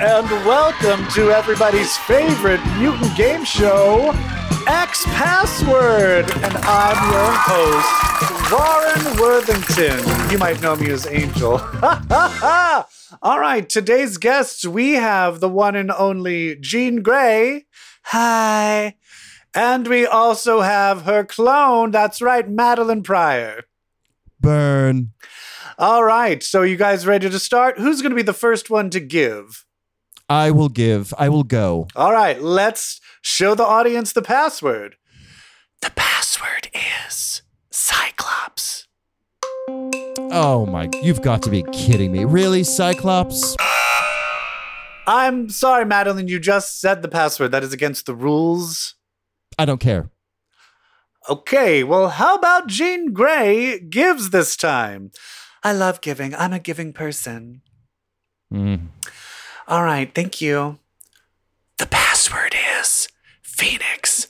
and welcome to everybody's favorite mutant game show, X Password. And I'm your host, Warren Worthington. You might know me as Angel. All right, today's guests, we have the one and only Jean Grey. Hi. And we also have her clone. That's right, Madeline Pryor. Burn. All right, so you guys ready to start? Who's going to be the first one to give? I will give. I will go. All right, let's show the audience the password. The password is Cyclops. Oh my, you've got to be kidding me. Really, Cyclops? I'm sorry, Madeline, you just said the password. That is against the rules. I don't care. Okay, well, how about Jean Grey gives this time? I love giving. I'm a giving person. Mm. All right, thank you. The password is Phoenix.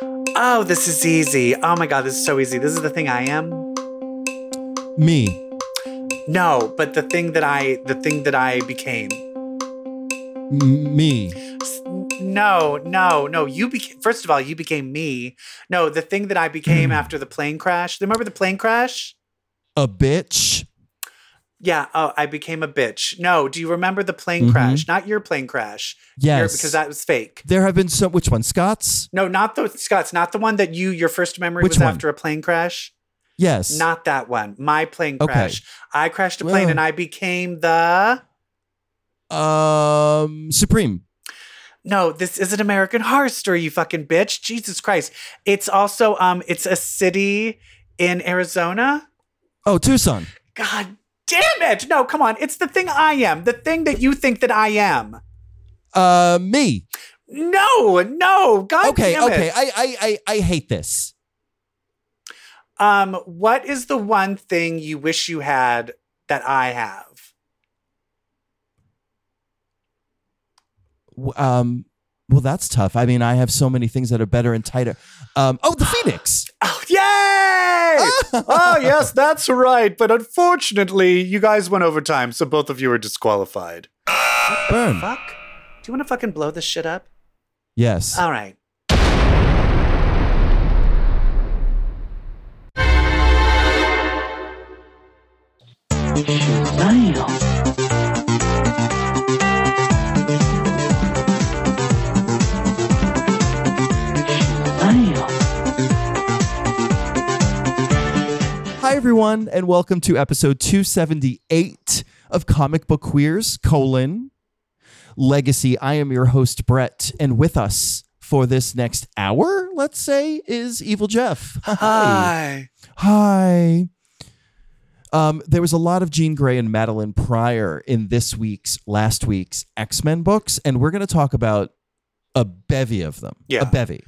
Oh, this is easy. Oh my god, this is so easy. This is the thing I am. Me. No, but the thing that I the thing that I became. M- me. No, no, no. You became first of all, you became me. No, the thing that I became hmm. after the plane crash. Remember the plane crash? A bitch. Yeah, oh, I became a bitch. No, do you remember the plane Mhm. crash? Not your plane crash. Your- Yes. because that was fake. There have been some. Which one? Scott's? No, not the Scott's, not the one that you your first memory Which was one? after a plane crash. Yes. Not that one. My plane Okay. crash. I crashed a plane Well- and I became the Um. Supreme. No, this is an American horror story, you fucking bitch. Jesus Christ. It's also um it's a city in Arizona. Oh, Tucson. God damn it. No, come on. It's the thing I am. The thing that you think that I am. Uh, me. No, no. God Okay. damn Okay. it. I, I. I. I hate this. Um, what is the one thing you wish you had that I have? Um. Well, that's tough. I mean, I have so many things that are better and tighter. Um. Oh, the Phoenix. Oh, yay! oh, yes, that's right. But unfortunately, you guys went over time, so both of you are disqualified. Burn. Fuck. Do you want to fucking blow this shit up? Yes. All right. Hi, everyone, and welcome to episode 278 of Comic Book Queers, colon, Legacy. I am your host, Brett, and with us for this next hour, let's say, is Evil Jeff. Hi. Hi. Um, there was a lot of Jean Grey and Madeline Pryor in this week's, last week's X Men books, and we're going to talk about a bevy of them. Yeah. A bevy.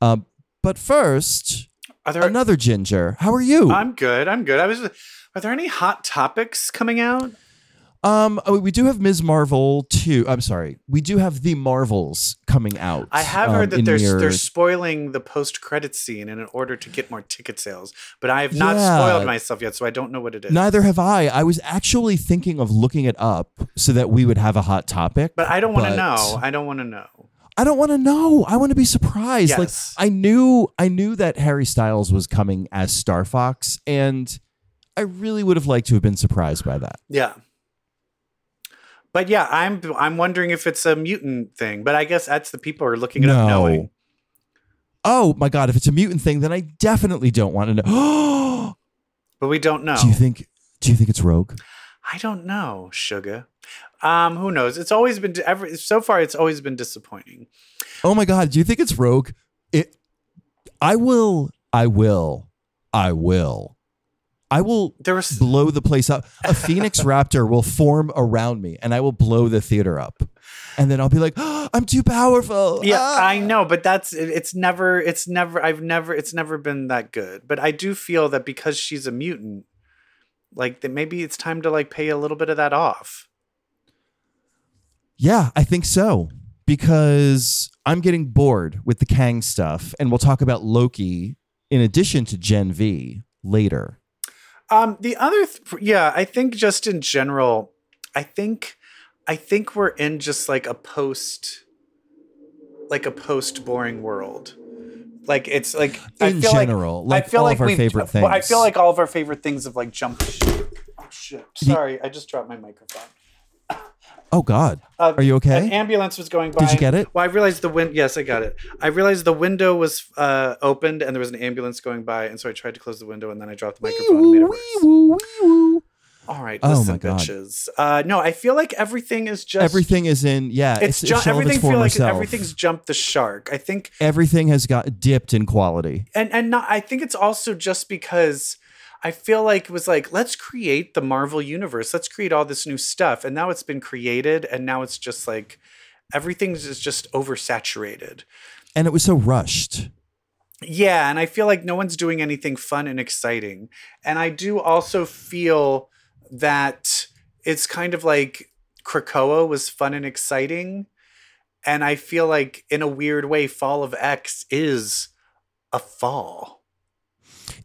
Um, but first, Are there? another ginger. How are you? I'm good. I'm good. I was. Are there any hot topics coming out? Um, oh, we do have Ms. Marvel too. I'm sorry, we do have the Marvels coming out. I have um, heard that they're your- they're spoiling the post credit scene in order to get more ticket sales, but I have not Yeah. spoiled myself yet, so I don't know what it is. Neither have I. I was actually thinking of looking it up so that we would have a hot topic. but I don't want to but- know. I don't want to know. I don't want to know. I want to be surprised. Yes. Like I knew, I knew that Harry Styles was coming as Star Fox, and I really would have liked to have been surprised by that. Yeah. But yeah, I'm I'm wondering if it's a mutant thing, but I guess that's the people are looking it up knowing. Oh my god! If it's a mutant thing, then I definitely don't want to know. But we don't know. Do you think? Do you think it's Rogue? I don't know, sugar. Um, who knows? It's always been every so far. It's always been disappointing. Oh my god, do you think it's Rogue? It I will I will I will I will was blow the place up. A phoenix raptor will form around me and I will blow the theater up. And then I'll be like, oh, I'm too powerful. yeah, Ah." I know, but that's it- it's never it's never I've never it's never been that good. But I do feel that because she's a mutant, like that maybe it's time to like pay a little bit of that off. Yeah, I think so. Because I'm getting bored with the Kang stuff, and we'll talk about Loki in addition to Gen V later. Um, the other, th- yeah, I think just in general, I think I think we're in just like a post, like a post boring world. Like it's like I In feel general, like I feel all like of our favorite well, I feel like all of our favorite things have like jumped. Oh shit! The- Sorry, I just dropped my microphone. Oh God, Uh, are you okay? An ambulance was going by. Did you get it? Well, I realized the win. Yes, I got it. I realized the window was uh, opened and there was an ambulance going by, and so I tried to close the window, and then I dropped the microphone and made it worse. All right, Oh listen, my God. bitches. Uh, no, I feel like everything is just Everything is in. Yeah, It's, it's, ju- of everything its feel like self. everything's jumped the shark. I think, Everything has got dipped in quality. and and not. I think it's also just because I feel like it was like let's create the Marvel universe. Let's create all this new stuff, and now it's been created, and now it's just like everything's is just oversaturated. And it was so rushed. Yeah, and I feel like no one's doing anything fun and exciting. And I do also feel that it's kind of like Krakoa was fun and exciting. And I feel like in a weird way, Fall of X is a fall.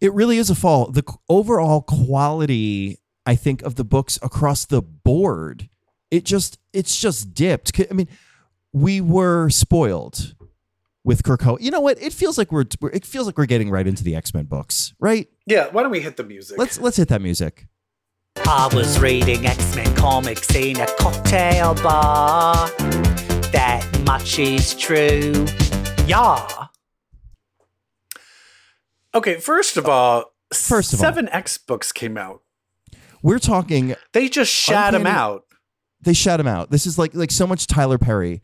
It really is a fall. The overall quality, I think, of the books across the board, it just it's just dipped. I mean, we were spoiled with Krakoa. You know what? It feels like we're, we're it feels like we're getting right into the X Men books, right? Yeah, why don't we hit the music? Let's let's hit that music. I was reading X Men comics in a cocktail bar. That much is true. Yeah. Okay, first of all, First of all. seven X books came out. We're talking They just shat them Uncanny- out. they shut him out. This is like like so much Tyler Perry.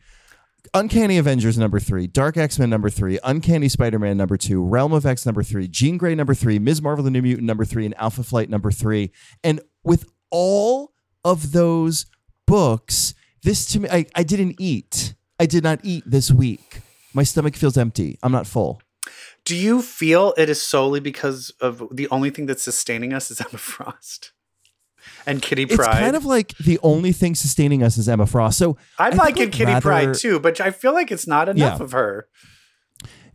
Uncanny Avengers number three, Dark X Men number three, Uncanny Spider Man number two, Realm of X number three, Jean Grey number three, Ms. Marvel the New Mutant number three, and Alpha Flight number three. And with all of those books, this to me, I, I didn't eat. I did not eat this week. My stomach feels empty. I'm not full. Do you feel it is solely because of the only thing that's sustaining us is Emma Frost and Kitty It's Pride? kind of like the only thing sustaining us is Emma Frost. So I'm I liking Kitty rather- Pride too, but I feel like it's not enough Yeah. of her.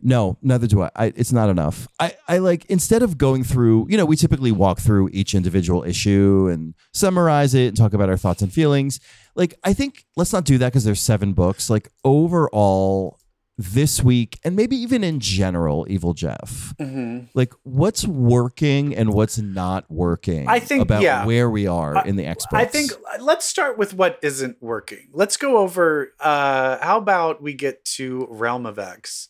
No, neither do I. I. It's not enough. I, I like instead of going through, you know, we typically walk through each individual issue and summarize it and talk about our thoughts and feelings. Like, I think let's not do that because there's seven books. Like overall, this week and maybe even in general, Evil Jeff. Like, what's working and what's not working? I think- about yeah. where we are I- in the X I think let's start with what isn't working. Let's go over. Uh, how about we get to Realm of X?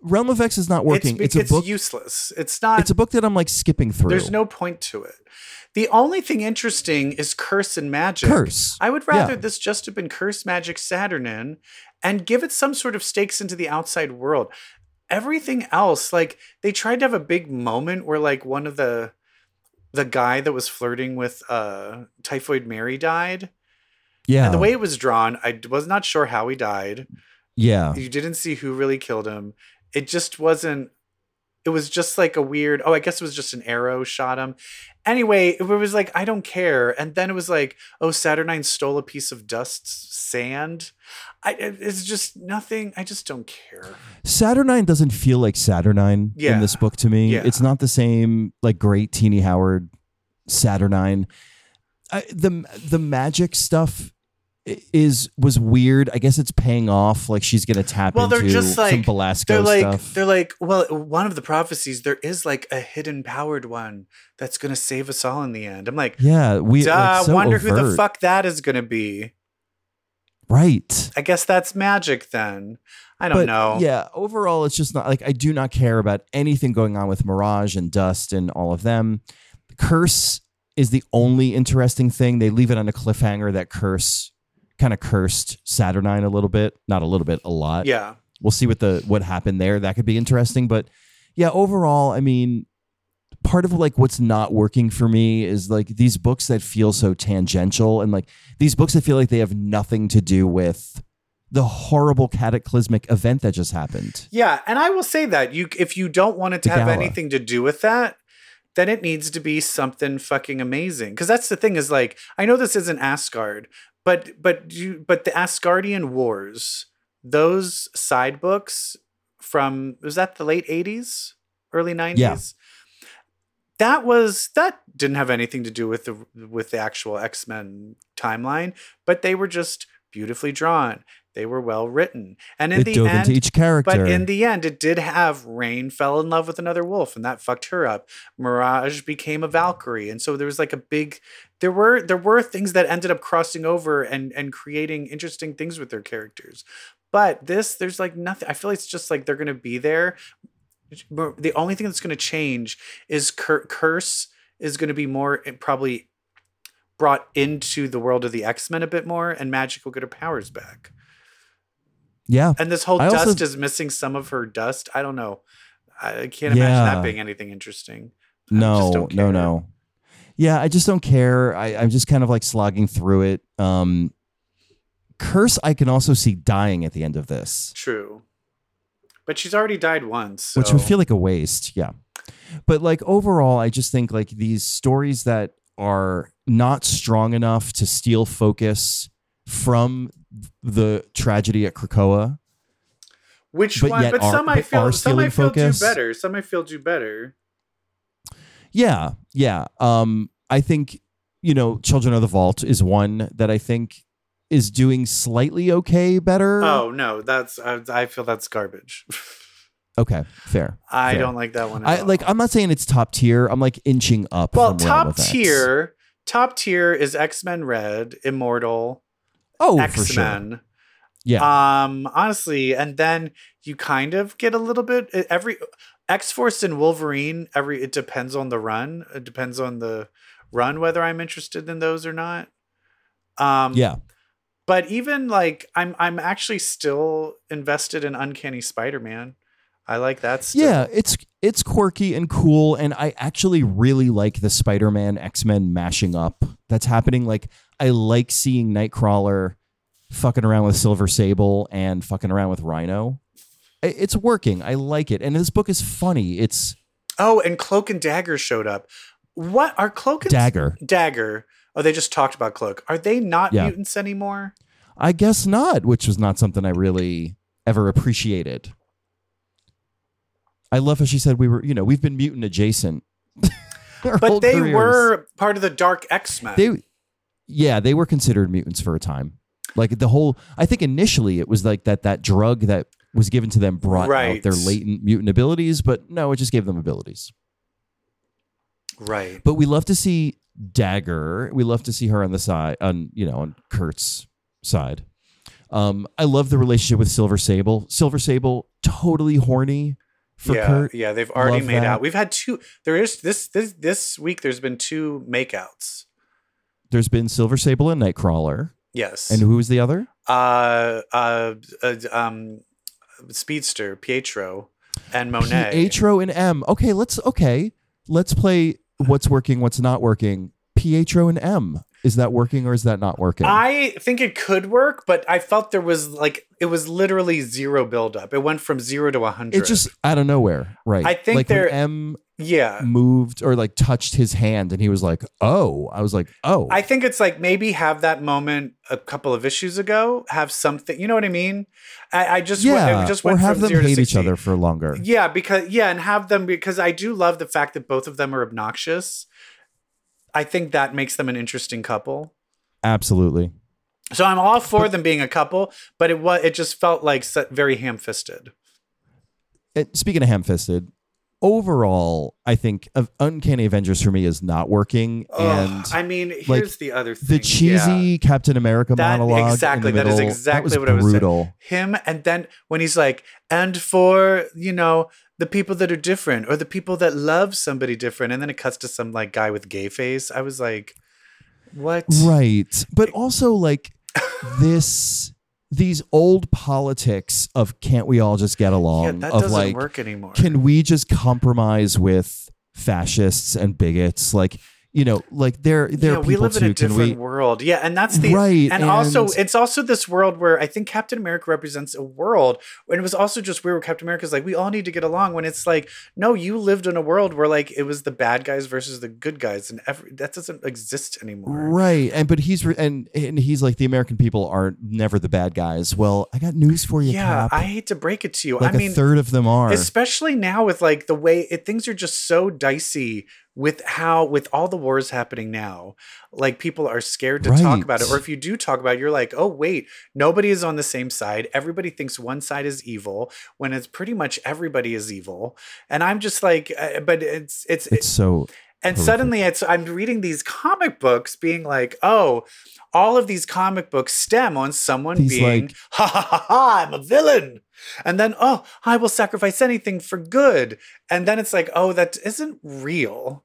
Realm of X is not working. It's, It's, it's, a book. useless. It's not. It's a book that I'm like skipping through. There's no point to it. The only thing interesting is Curse and Magic. Curse. I would rather Yeah. this just have been Curse Magic Saturnyne and give it some sort of stakes into the outside world. Everything else, like they tried to have a big moment where like one of the the guy that was flirting with uh Typhoid Mary died. yeah. And the way it was drawn, I was not sure how he died. yeah. You didn't see who really killed him. It just wasn't. It was just like a weird. Oh, I guess it was just an arrow shot him. Anyway, it was like I don't care. And then it was like, oh, Saturnyne stole a piece of dust sand. I. Uh, it's just nothing. I just don't care. Saturnyne doesn't feel like Saturnyne Yeah. in this book to me. Yeah. It's not the same like great Tini Howard Saturnyne. I, the the magic stuff is was weird. I guess it's paying off. Like she's gonna tap Well, into just some like Belasco they're like stuff. they're like well, one of the prophecies there is like a hidden powered one that's gonna save us all in the end. I'm like, yeah, we duh, like, so wonder who the fuck that is gonna be. right. I guess that's magic then. I don't but know. yeah, overall, it's just not like I do not care about anything going on with Mirage and Dust and all of them. Curse is the only interesting thing. They leave it on a cliffhanger that Curse kind of cursed Saturnyne a little bit, not a little bit, a lot. Yeah. We'll see what the what happened there. That could be interesting, but yeah, overall, I mean, part of like what's not working for me is like these books that feel so tangential and like these books that feel like they have nothing to do with the horrible cataclysmic event that just happened. Yeah, and I will say that you if you don't want it to The have gala. anything to do with that, then it needs to be something fucking amazing. Cuz that's the thing is like I know this isn't Asgard, but but you but the Asgardian Wars, those side books from was that the late 80s, early 90s? that was that didn't have anything to do with the with the actual X-Men timeline, but they were just beautifully drawn. They were well written. And in it the end each character. but in the end, it did have Rahne fell in love with another wolf, and that fucked her up. Mirage became a Valkyrie, and so there was like a big. There were there were things that ended up crossing over and and creating interesting things with their characters. But this, there's like nothing. I feel like it's just like they're gonna be there. The only thing that's gonna change is Cur- Curse is gonna be more eh, probably brought into the world of the X Men a bit more, and Magic will get her powers back. yeah. And this whole I also- dust is missing some of her dust. I don't know. I can't imagine Yeah. that being anything interesting. No, no, no. Yeah, I just don't care. I, I'm just kind of like slogging through it. Um, Curse, I can also see dying at the end of this, True. But she's already died once. which would feel like a waste. Yeah. But like overall, I just think like these stories that are not strong enough to steal focus from the tragedy at Krakoa. Which but one? But are- some I feel some I feel focus. do better. Some I feel do better. Yeah, yeah. Um, I think you know, Children of the Vault is one that I think is doing slightly okay better. Oh no, that's I, I feel that's garbage. okay, fair. I Fair. don't like that one. At I all. like. I'm not saying it's top tier. I'm like inching up. well, top tier. Top tier is X Men Red, Immortal, Oh, X for sure. Men. Yeah, Um, honestly, and then you kind of get a little bit every X Force and Wolverine. Every it depends on the run. It depends on the run whether I'm interested in those or not. Um, yeah. but even like I'm, I'm actually still invested in Uncanny Spider Man. I like that. Still. Yeah, it's it's quirky and cool, and I actually really like the Spider-Man X-Men mashing up that's happening. Like, I like seeing Nightcrawler fucking around with Silver Sable and fucking around with Rhino. It's working. I like it, and this book is funny. It's Oh, and Cloak and Dagger showed up. What are Cloak and Dagger. Dagger? Oh, they just talked about Cloak. Are they not Yeah. mutants anymore? I guess not, which was not something I really ever appreciated. I love how she said we were, you know, we've been mutant adjacent. But they careers. were part of the Dark X Men. they yeah they were considered mutants for a time like the whole i think initially it was like that that drug that was given to them brought out their latent mutant abilities but no it just gave them abilities right. but we love to see dagger we love to see her on the side on you know on kurt's side um i love the relationship with silver sable silver sable totally horny for yeah, kurt yeah, they've already Love made that. out. We've had two. There is this this this week. There's been two makeouts. there's been silver sable and nightcrawler Yes, and who was the other uh, uh, uh, um, Speedster, Pietro, and Monet. Pietro and M. Okay, let's okay. Let's play what's working, what's not working. Pietro and M. Is that working or is that not working? I think it could work, but I felt there was like it was literally zero buildup. It went from zero to a hundred. it just out of nowhere, right? I think like when they're- M yeah. moved or like touched his hand and he was like, "Oh," I was like, "Oh." I think it's like maybe have that moment a couple of issues ago. Have something, you know what I mean? I, I just went, yeah, it just or went have from them hate each other for longer. Yeah, because yeah, and have them because I do love the fact that both of them are obnoxious. I think that makes them an interesting couple. Absolutely. So I'm all for them being a couple, but it was it just felt like very ham-fisted. Speaking of ham-fisted, overall, I think of Uncanny Avengers for me is not working, and I mean, here's like, the other thing. the cheesy yeah. Captain America That- monologue. exactly, the that is exactly was what I was brutal. him and then when he's like and for you know the people that are different or the people that love somebody different and then it cuts to some like guy with gay face i was like what Right. But also like this these old politics of can't we all just get along? Yeah that of doesn't like work anymore. can we just compromise with fascists and bigots? Like you know like there there yeah, are we people live in too a can different we world. Yeah, and that's the Right, And, also, it's also this world where I think Captain America represents a world, and it was also just weird. Where Captain America's like, we all need to get along. When it's like, no, you lived in a world where like it was the bad guys versus the good guys, and every that doesn't exist anymore. Right, and but he's re- and and he's like the American people are never the bad guys. Well, I got news for you, Yeah, Cap. I hate to break it to you. like I mean, a third of them are. especially now with like the way it, things are just so dicey with how with all the wars happening now like people are scared to talk about it or if you do talk about it you're like oh wait nobody is on the same side. Everybody thinks one side is evil when it's pretty much everybody is evil. And i'm just like uh, but it's it's, It's so and horrific. suddenly it's i'm reading these comic books being like oh all of these comic books stem on someone being like- ha ha ha ha i'm a villain and then oh i will sacrifice anything for good and then it's like oh that isn't real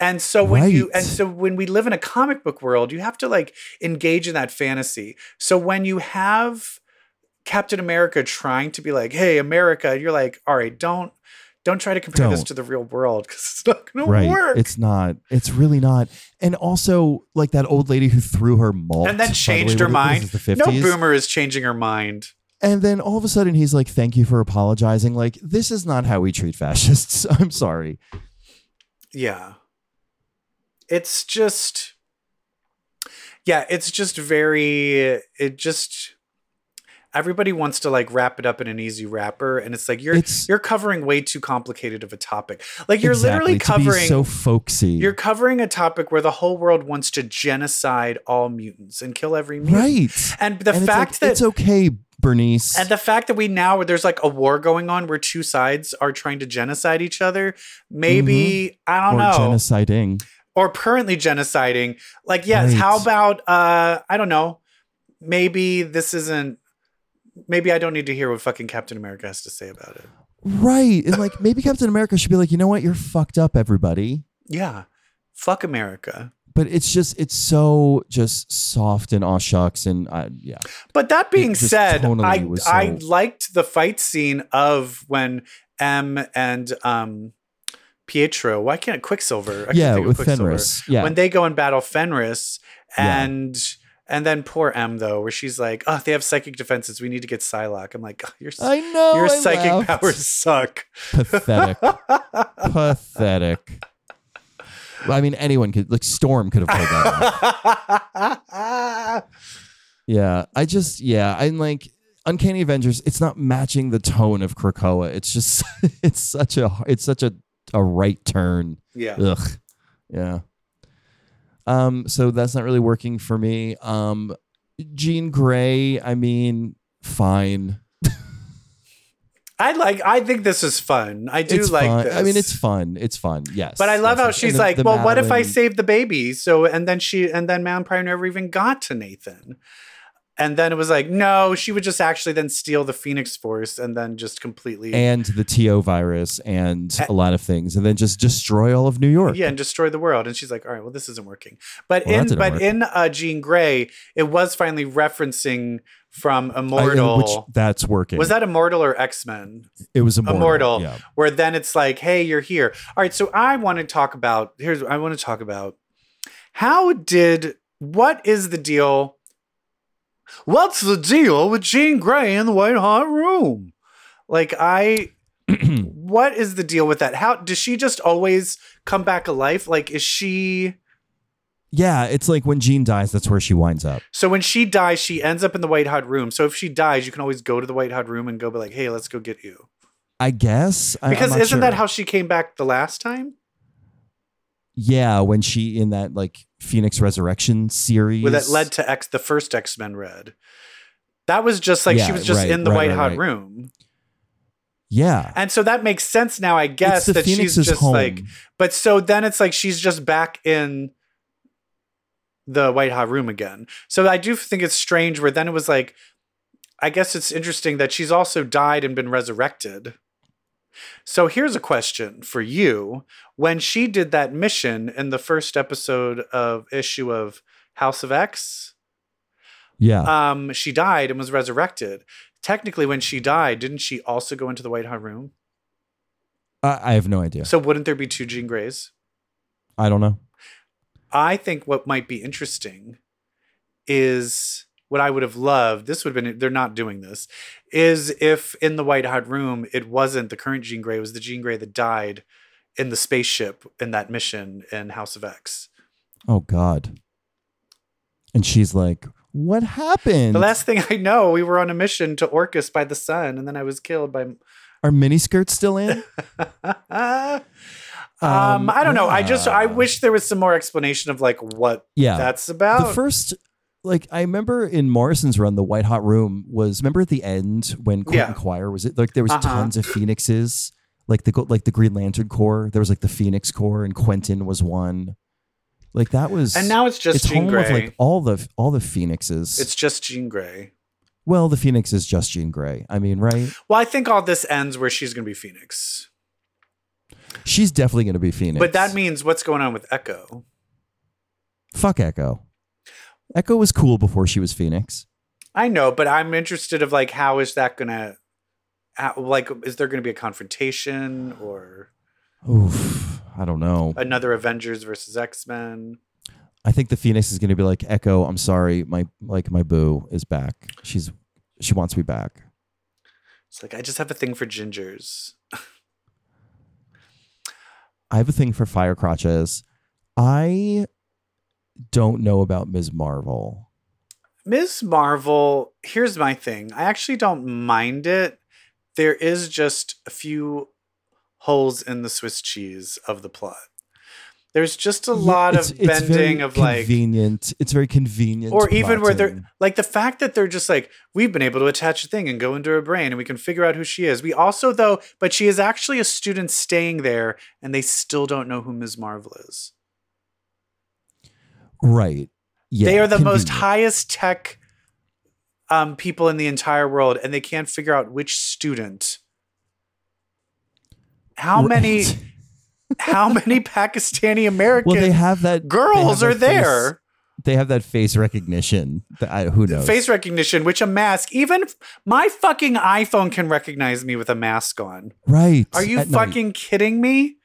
and so when you and so when we live in a comic book world you have to like engage in that fantasy so when you have captain america trying to be like hey america you're like all right don't don't try to compare this Don't. to the real world because it's not gonna right. work It's not. It's really not. And also, like that old lady who threw her malt and then by the changed way, her what- what is mind. this, the No boomer is changing her mind. And then all of a sudden he's like, "Thank you for apologizing." Like this is not how we treat fascists. I'm sorry. Yeah. It's just Yeah, it's just very it just everybody wants to like wrap it up in an easy wrapper and it's like you're It's- you're covering way too complicated of a topic. Like you're exactly, literally covering so folksy. you're covering a topic where the whole world wants to genocide all mutants and kill every mutant. right. And the and fact it's like, that it's okay, Bernice. And the fact that we now there's like a war going on where two sides are trying to genocide each other, maybe I don't Mm-hmm. or know, genociding. or currently genociding. Like, yes, Right. how about uh I don't know, maybe this isn't. Maybe I don't need to hear what fucking Captain America has to say about it. Right. And like maybe Captain America should be like, you know what? You're fucked up, everybody. Yeah, fuck America. But it's just it's so just soft and aw shucks and uh, yeah. But that being said, I was I liked the fight scene of when M and um Pietro. Why can't Quicksilver? I can't yeah, with Quicksilver. Fenris. Yeah. when they go and battle Fenris Yeah. and and then poor M though, where she's like, "Oh, they have psychic defenses. We need to get Psylocke." I'm like, oh, "Your I know. your I psychic laughed. powers suck." pathetic. pathetic. I mean, anyone could like Storm could have pulled that. Yeah, I just yeah, I'm like Uncanny Avengers. It's not matching the tone of Krakoa. It's just it's such a it's such a a right turn. yeah, Ugh. Yeah. Um. So that's not really working for me. Um. Jean Grey. I mean, fine. I like. I think this is fun. I do it's like fun. this. I mean, it's fun. It's fun. Yes. But I love yes, how she's the- like, the "Well, what if I Madeline- save the baby?" So and then she and then Mound Prime never even got to Nathan. And then it was like, no, she would just actually then steal the Phoenix Force and then just completely and the TO virus and a lot of things, and then just destroy all of New York. yeah, and destroy the world. And she's like, all right, well, this isn't working. But Well, in but work. in uh, Jean Grey, it was finally referencing from I- Immortal. which that's working. was that Immortal or X Men? it was immortal? Immortal. Yeah. Where then it's like, hey, you're here. All right, so I want to talk about here's I want to talk about how did what is the deal? What's the deal with Jean Grey in the White Hot Room? Like I what is the deal with that? How does she just always come back alive? Like is she Yeah, it's like when Jean dies, that's where she winds up. so when she dies, she ends up in the White Hot Room. So if she dies, you can always go to the White Hot Room and go be like, "Hey, let's go get you." I guess I- Because isn't that how she came back the last time? Yeah, when she in that like Phoenix Resurrection series, Where that led to X, the first X Men Red. That was just like she was just right, in the right, White right, Hot. Room, Yeah, and so that makes sense now, I guess, that Phoenix's she's just home. like. But so then it's like she's just back in the White Hot Room again. So I do think it's strange. Where then it was like, I guess it's interesting that she's also died and been resurrected. So here's a question for you. When she did that mission in the first episode of issue of House of X, yeah. um, she died and was resurrected. Technically, when she died, didn't she also go into the White Hot Room? I, I have no idea. So wouldn't there be two Jean Greys? I don't know. I think what might be interesting is what I would have loved. This would have been, they're not doing this, is if in the White Hot Room, it wasn't the current Jean Grey, it was the Jean Grey that died in the spaceship in that mission in House of X. Oh God. And she's like, "What happened? The last thing I know, we were on a mission to Orchis by the sun, and then I was killed by Are miniskirts still in?" Um, I don't know. I just I wish there was some more explanation of like what Yeah. that's about. the first like I remember in Morrison's run, the White Hot Room was remember at the end when Quentin Yeah. Quire was it like there was Uh-huh. tons of phoenixes, like the like the Green Lantern Corps. There was like the Phoenix Corps, and Quentin was one. Like that was, and now it's just it's Jean home Grey. of like all the all the phoenixes. it's just Jean Grey. well, the Phoenix is just Jean Grey. I mean, right? Well, I think all this ends where she's going to be Phoenix. She's definitely going to be Phoenix. But that means what's going on with Echo? fuck Echo. Echo was cool before she was Phoenix. I know, but I'm interested of like how is that going to like is there going to be a confrontation or Oof, I don't know. another Avengers versus X-Men? I think the Phoenix is going to be like Echo. I'm sorry, my like my boo is back. She's she wants me back. It's like I just have a thing for gingers. I have a thing for fire crotches. I don't know about Ms. Marvel. Ms. Marvel, here's my thing. I actually don't mind it. There is just a few holes in the Swiss cheese of the plot. There's just a lot It's- of it's bending of like convenient. It's very convenient. or even where they're like the fact that they're just like we've been able to attach a thing and go into her brain and we can figure out who she is. We also though, but she is actually a student staying there and they still don't know who Ms. Marvel is. Right. Yeah, they are the most highest tech um, people in the entire world, and they can't figure out which student. How many? How many Pakistani American Well, they have that girls have are that there? face- they have that face recognition. I, who knows? Face recognition, which a mask, even my fucking iPhone can recognize me with a mask on. right? Are you at night. fucking kidding me?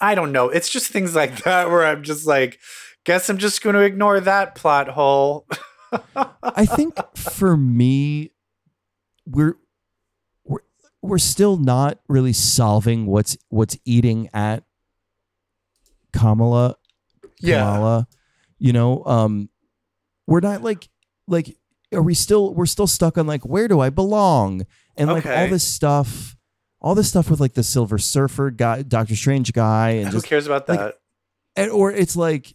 I don't know. It's just things like that where I'm just like, guess I'm just going to ignore that plot hole. I think for me, we're we're we're still not really solving what's what's eating at Kamala. Kamala, you know, um, we're not like like are we still we're still stuck on like where do I belong and like all this stuff, all this stuff with like the Silver Surfer guy, Doctor Strange guy, and Who just cares about like, that? and, or it's like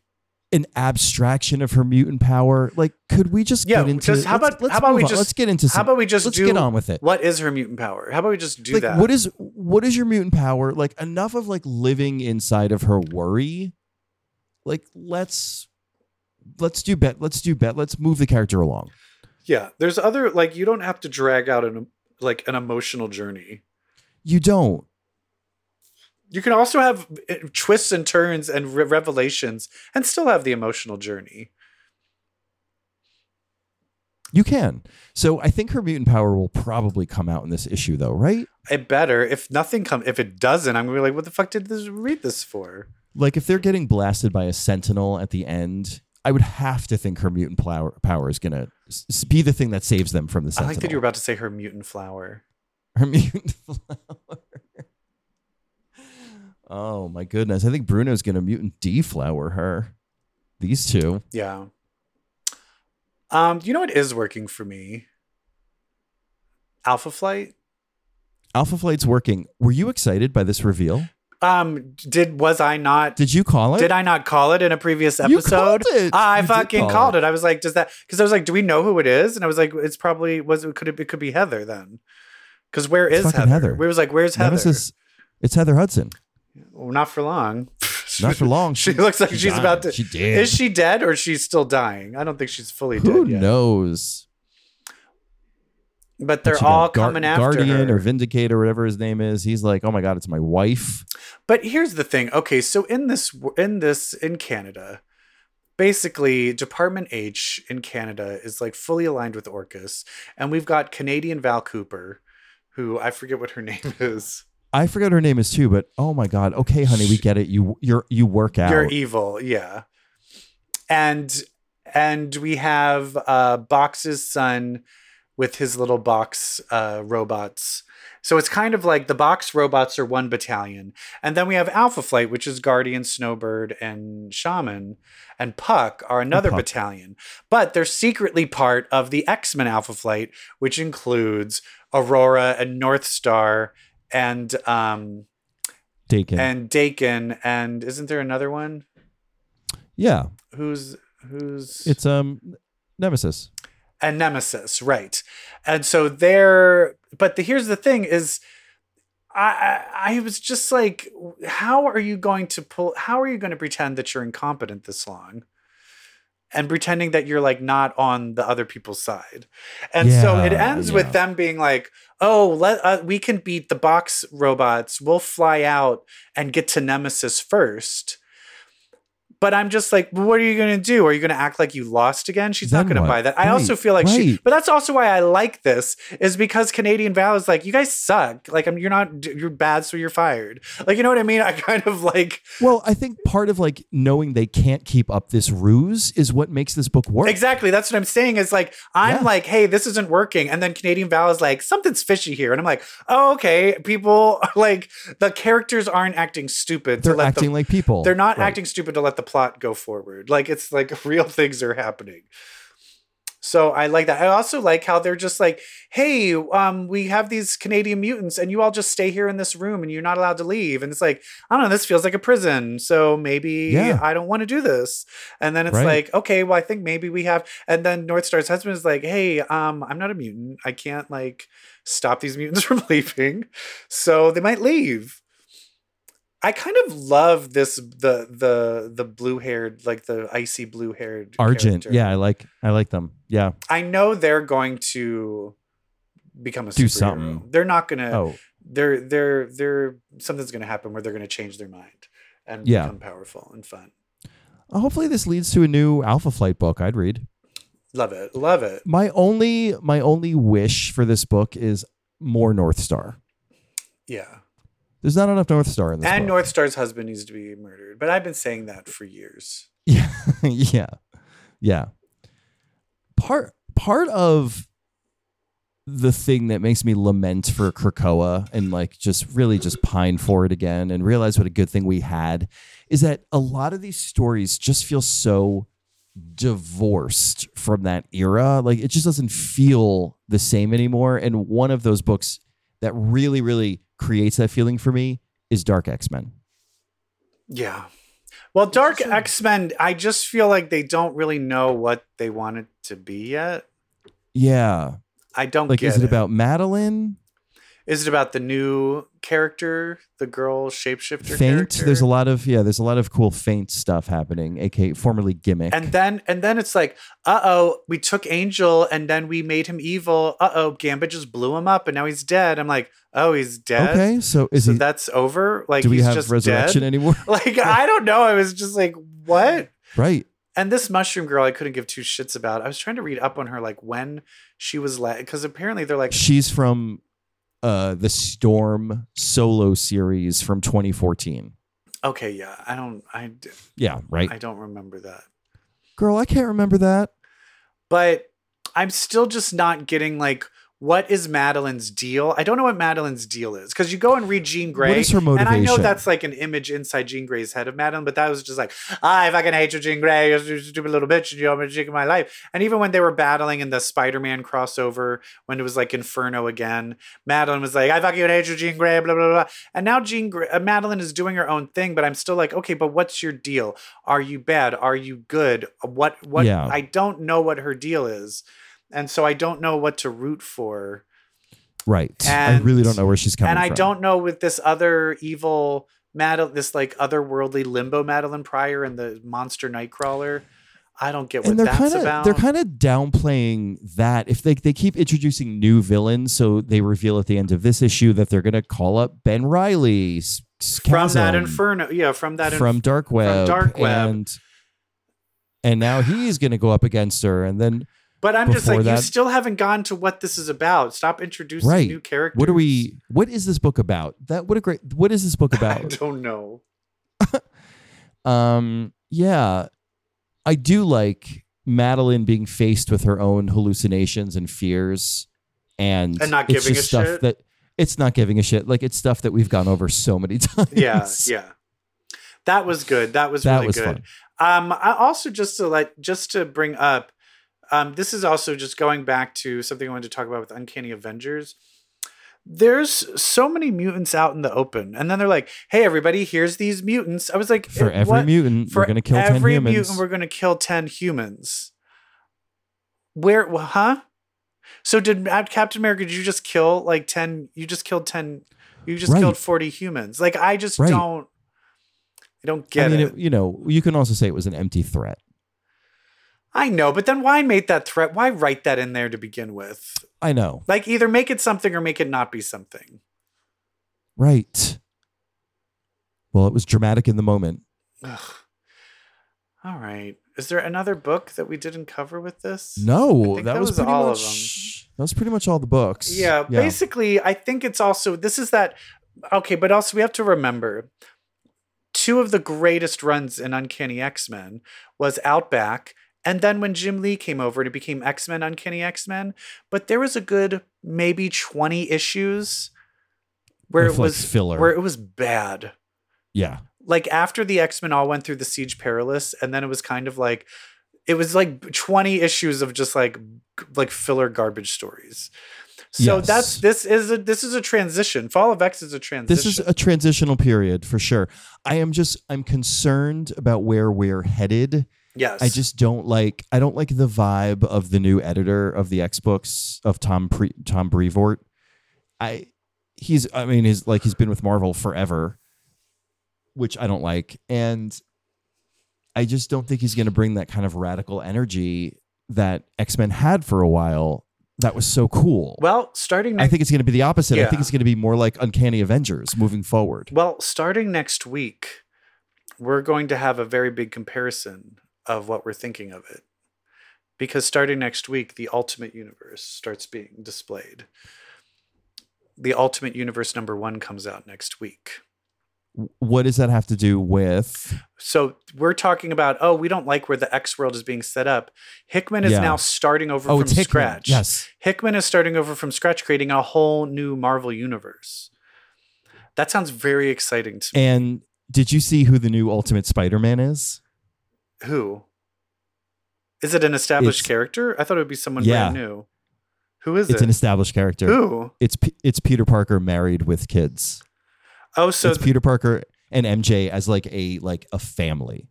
an abstraction of her mutant power. Like, could we just Yeah, get into? just how let's- about- let's how about we on. just- let's get into? How about we just let's do get on with it? what is her mutant power? How about we just do like, that? what is what is your mutant power? Like enough of like living inside of her worry. Like let's let's do bet. Let's do bet. Let's move the character along. yeah, there's other like you don't have to drag out an like an emotional journey. You don't. You can also have uh, twists and turns and re- revelations and still have the emotional journey. You can. So I think her mutant power will probably come out in this issue, though, right? It better if nothing come if it doesn't. I'm gonna be like, what the fuck did this read this for? Like if they're getting blasted by a sentinel at the end, I would have to think her mutant power power is gonna s- be the thing that saves them from the sentinel. I like that you were about to say her mutant flower. her mutant flower. Oh my goodness! I think Bruno's gonna mutant deflower her. These two. Yeah. Um, you know what is working for me? Alpha Flight. Alpha Flight's working. Were you excited by this reveal? Um, did was I not Did you call it? Did I not call it in a previous You episode? called it. I You fucking call called it. it. I was like, does that? Because I was like, do we know who it is? And I was like, it's probably was it could it, it could be Heather then? Because where It's is Heather? Heather. We was like, where's Heather? Nemesis. It's Heather Hudson. Well, not for long. Not for long. she looks like she she's about to. She did. Is she dead or she's still dying? I don't think she's fully Who dead Who knows? But they're all coming after Guardian her. or Vindicator, whatever his name is. He's like, oh my god, it's my wife. But here's the thing. Okay, so in this in this in Canada, basically Department H in Canada is like fully aligned with Orchis, and we've got Canadian Val Cooper, who I forget what her name is. I forget her name is too, but oh my god. Okay, honey, we get it. You you're you work out. You're evil, yeah. And and we have uh Box's son with his little box uh robots. So it's kind of like the box robots are one battalion. And then we have Alpha Flight, which is Guardian, Snowbird, and Shaman, and Puck are another Puck. battalion. But they're secretly part of the X-Men Alpha Flight, which includes Aurora and North Star and um Daken. and Daken, and isn't there another one? yeah, Who's who's it's um Nemesis. and Nemesis, right? And so there, but the, here's the thing: is I, I I was just like, how are you going to pull? How are you going to pretend that you're incompetent this long? And pretending that you're like not on the other people's side, and so it ends yeah. with them being like, "Oh, let uh, we can beat the box robots. We'll fly out and get to Nemesis first. But I'm just like, well, what are you going to do? Are you going to act like you lost again? She's not going to buy that. I also feel like she, but that's also why I like this is because Canadian Val is like, you guys suck. Like, I'm, you're not, you're bad, so you're fired. Like, you know what I mean? I kind of like, Well, I think part of like knowing they can't keep up this ruse is what makes this book work. exactly. That's what I'm saying is like, I'm Yeah. like, hey, this isn't working. And then Canadian Val is like, something's fishy here. And I'm like, oh, okay. People, like, the characters aren't acting stupid. They're let acting the, like people. They're not Right. acting stupid to let the plot go forward. Like it's like real things are happening. So I like that. I also like how they're just like, "Hey, um, we have these Canadian mutants, and you all just stay here in this room, and you're not allowed to leave." And it's like, I don't know, this feels like a prison, so maybe Yeah. I don't want to do this. And then it's Right. like, okay, well, I think maybe we have. And then North Star's husband is like, "Hey, um, I'm not a mutant. I can't like stop these mutants from leaving, so they might leave." I kind of love this the the the blue haired like the icy blue haired Argent. Yeah, I like I like them. Yeah. I know they're going to become a Do superhero. something. They're not gonna. Oh, They're they're they're something's gonna happen where they're gonna change their mind and Yeah. become powerful and fun. hopefully this leads to a new Alpha Flight book I'd read. Love it. Love it. My only my only wish for this book is more North Star. Yeah. There's not enough North Star in this And. North Star's husband needs to be murdered, but I've been saying that for years. Yeah, yeah, yeah. Part part of the thing that makes me lament for Krakoa and like just really just pine for it again and realize what a good thing we had is that a lot of these stories just feel so divorced from that era. Like it just doesn't feel the same anymore. And one of those books that really, really creates that feeling for me is Dark X Men. Yeah. Well, Dark X Men, I just feel like they don't really know what they want it to be yet. Yeah. I don't Like, get is it about Madeline? Is it about the new character, the girl shapeshifter Faint. character? There's a lot of yeah. There's a lot of cool faint stuff happening, aka formerly gimmick. and then and then it's like, uh oh, we took Angel and then we made him evil. Uh oh, Gambit just blew him up and now he's dead. I'm like, oh, he's dead. okay, so is so he? that's over. Like, do we he's have just resurrection dead? anymore? Like, I don't know. I was just like, what? right. And this mushroom girl, I couldn't give two shits about. I was trying to read up on her, like when she was let, because apparently they're like, She's from uh the Storm solo series from 2014. okay, yeah, I don't, I Yeah, right. I don't remember that. Girl, I can't remember that. but I'm still just not getting like what is Madeline's deal? I don't know what Madeline's deal is because you go and read Jean Grey. What is her motivation? And I know that's like an image inside Jean Grey's head of Madeline, but that was just like, I fucking hate you, Jean Grey. You're a stupid little bitch, and you're the chick of my life. And even when they were battling in the Spider-Man crossover, when it was like Inferno again, Madeline was like, I fucking hate you, Jean Grey, blah blah blah. And now Jean Grey, uh, Madeline is doing her own thing, but I'm still like, okay, but what's your deal? Are you bad? Are you good? What what? Yeah. I don't know what her deal is, and so I don't know what to root for. Right. I really don't know where she's coming from. and I from. don't know with this other evil Madeline, this like otherworldly limbo Madeline Pryor and the monster Nightcrawler. I don't get what and they're that's kind of about. they're kind of downplaying that if they they keep introducing new villains so they reveal at the end of this issue that they're going to call up Ben Riley S- from that inferno. Yeah, from that inf- from Dark Web Dark Web. and and now he's going to go up against her and then But I'm just like, you still haven't gone to what this is about. Stop introducing Right. new characters. what are we what is this book about that what a great what is this book about? I don't know. um yeah i do like madeline being faced with her own hallucinations and fears and And not giving a stuff shit? that it's not giving a shit like it's stuff that we've gone over so many times Yeah, yeah. That was good. That was that really was good. fun Um, I also just to let just to bring up, um, this is also just going back to something I wanted to talk about with Uncanny Avengers. there's so many mutants out in the open, and then they're like, "Hey, everybody, here's these mutants." I was like, For "Eh, every what? mutant, For we're gonna kill ten every humans. mutant, we're gonna kill ten humans." Where, wh- huh? So did Captain America? Did you just kill like ten? You just killed ten. You just Right. killed forty humans. Like I just Right. don't. I don't get I mean, it. it, you know, you can also say it was an empty threat. I know, but then why make that threat? Why write that in there to begin with? I know, Like either make it something or make it not be something. right? Well, it was dramatic in the moment. Ugh. All right. Is there another book that we didn't cover with this? No, that, that was, was pretty all of much. That was pretty much all the books. Yeah, basically, I think it's also this is that okay, but also we have to remember two of the greatest runs in Uncanny X Men was Outback, and then when Jim Lee came over, it became X Men Uncanny X Men. But there was a good maybe twenty issues where Of, it like, was filler. where it was bad. yeah, Like after the X Men all went through the Siege Perilous, and then it was kind of like it was like 20 issues of just like like filler garbage stories. So Yes. that's this is a this is a transition. Fall of X is a transition. this is a transitional period for sure. I am just I'm concerned about where we're headed. Yes. I just don't like I don't like the vibe of the new editor of the X books of Tom Pre- Tom Brevoort. I he's I mean he's like he's been with Marvel forever, which I don't like, and I just don't think he's going to bring that kind of radical energy that X Men had for a while. That was so cool. well starting I think it's going to be the opposite. I think it's going to be more like Uncanny Avengers moving forward. well starting next week, we're going to have a very big comparison of what we're thinking of it. Because starting next week, the Ultimate Universe starts being displayed. The Ultimate Universe number one comes out next week. What does that have to do with? So we're talking about, oh, we don't like where the X world is being set up. Hickman is Yeah. now starting over Oh, from scratch. Yes. Hickman is starting over from scratch, creating a whole new Marvel universe. That sounds very exciting to me. And did you see who the new Ultimate Spider-Man is? Who? Is it an established It's- character? I thought it would be someone Yeah. brand new. Who is It's it? It's an established character. Who? It's P- it's Peter Parker married with kids. Oh, so it's Peter Parker and MJ as like a like a family.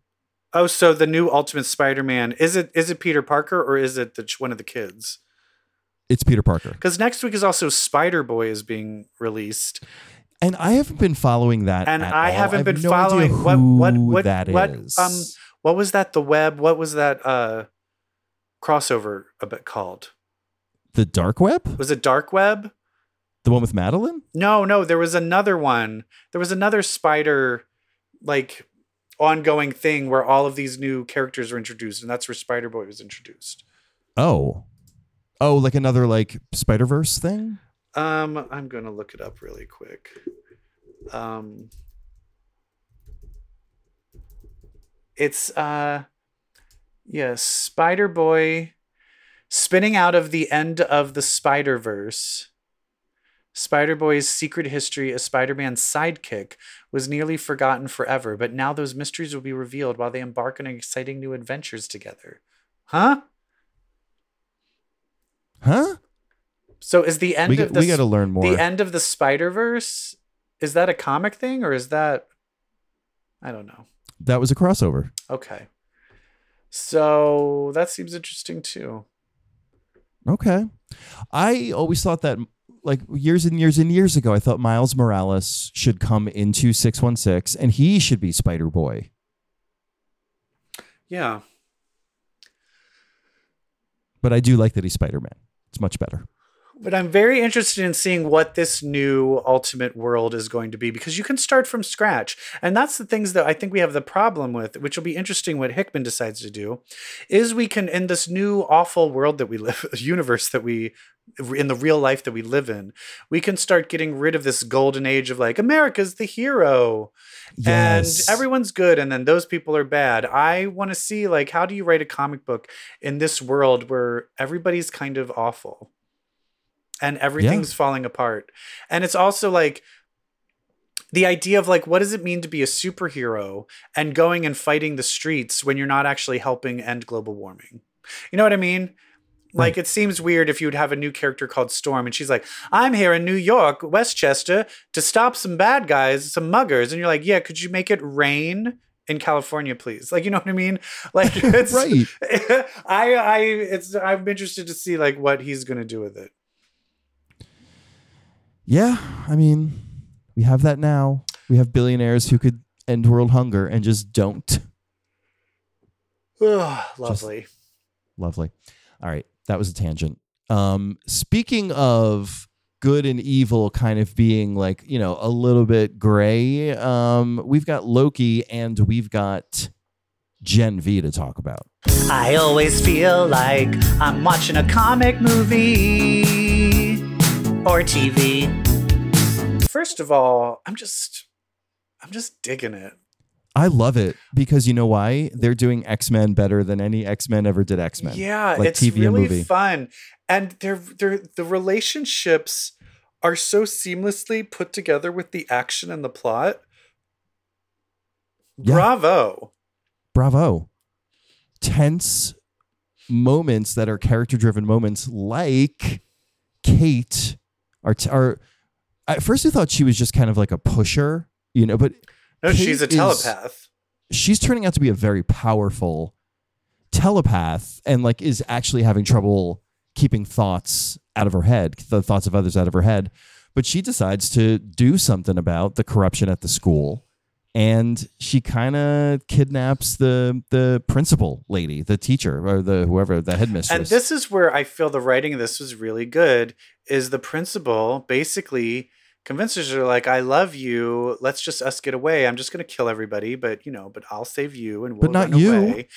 oh, so the new Ultimate Spider-Man is it? Is it Peter Parker or is it the one of the kids? It's Peter Parker. Because next week is also Spider Boy is being released. And I haven't been following that. And I all. haven't have been no following what- what- who what- that what, is. um, What was that? The web? What was that uh crossover a bit called? the dark web? Was it Dark Web? The one with Madeline? No, no, there was another one. There was another spider like ongoing thing where all of these new characters were introduced, and that's where Spider Boy was introduced. Oh. Oh, like another like Spider-Verse thing? Um, I'm gonna look it up really quick. Um, it's uh, yes, Spider Boy spinning out of the end of the Spider Verse. Spider Boy's secret history as Spider Man's sidekick was nearly forgotten forever, but now those mysteries will be revealed while they embark on exciting new adventures together. Huh? Huh? So is the end We, of the we got to learn more. the end of the Spider Verse is that a comic thing or is that I don't know. That was a crossover. Okay, so that seems interesting too. Okay. I always thought that like years and years and years ago, I thought Miles Morales should come into 616 and he should be Spider Boy. Yeah, But I do like that he's Spider Man. It's much better. But I'm very interested in seeing what this new Ultimate world is going to be because you can start from scratch, and that's the things that I think we have the problem with, which will be interesting what Hickman decides to do, is we can in this new awful world that we live, universe that we in the real life that we live in, we can start getting rid of this golden age of like America's the hero. Yes. and everyone's good and then those people are bad i want to see like how do you write a comic book in this world where everybody's kind of awful and everything's falling apart and it's also like the idea of like what does it mean to be a superhero and going and fighting the streets when you're not actually helping end global warming you know what i mean hmm. Like it seems weird if you'd have a new character called Storm and she's like, I'm here in New York, Westchester, to stop some bad guys, some muggers. And you're like, yeah, could you make it rain? In California, please. Like, you know what I mean? Like, it's Right. I, I, it's. I'm interested to see like what he's gonna do with it. Yeah, I mean, we have that now. We have billionaires who could end world hunger and just don't. Ugh, lovely. Lovely. All right, that was a tangent. Um, speaking of good and evil kind of being like, you know, a little bit gray, um, we've got Loki and we've got Gen V to talk about. I always feel like I'm watching a comic movie or TV. First of all, I'm just, I'm just digging it. I love it because you know why? They're doing X Men better than any X Men ever did X Men. Yeah, like it's TV and really movie. fun, and they're they're the relationships are so seamlessly put together with the action and the plot. Yeah. Bravo! bravo tense moments that are character driven moments like kate t- are at first i thought she was just kind of like a pusher you know but No, Kate she's a is- telepath. she's turning out to be a very powerful telepath and like is actually having trouble keeping thoughts out of her head the thoughts of others out of her head but she decides to do something about the corruption at the school and she kind of kidnaps the the principal lady the teacher or the whoever the headmistress And this is where I feel the writing of this was really good. Is the principal basically convinces her like, "I love you. Let's just us get away. I'm just gonna kill everybody, but you know, but I'll save you and we'll But not run you." away."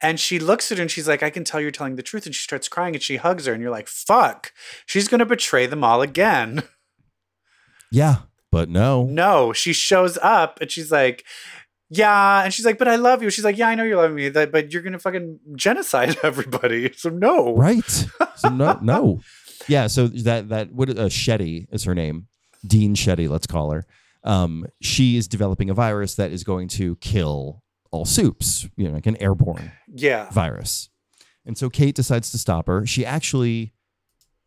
And she looks at her and she's like, "I can tell you're telling the truth." And she starts crying and she hugs her and you're like, "Fuck, she's gonna betray them all again." yeah but no. No, she shows up and she's like. Yeah, and she's like, "But I love you." She's like, "Yeah, I know you love me, but you're gonna fucking genocide everybody." So no, right. So no no. Yeah so that that what uh, shetty is her name. Dean shetty let's call her. Um she is developing a virus that is going to kill all soups you know like an airborne Yeah, virus. And so kate decides to stop her. She actually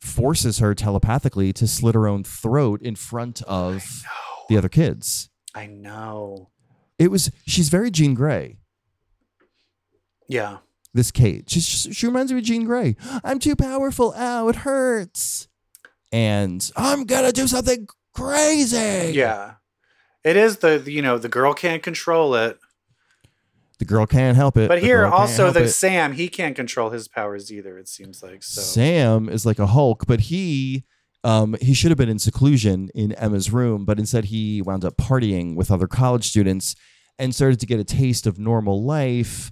forces her telepathically to slit her own throat in front of the other kids I know. it was she's very jean gray Yeah. this Kate. She's just, she reminds me of Jean Grey. I'm too powerful. Ow, it hurts. And I'm gonna do something crazy. Yeah. It is the, you know the girl can't control it, The girl can't help it. but The here also the it. Sam he can't control his powers either. It seems like so. Sam is like a Hulk, but he um he should have been in seclusion in Emma's room, but instead he wound up partying with other college students and started to get a taste of normal life.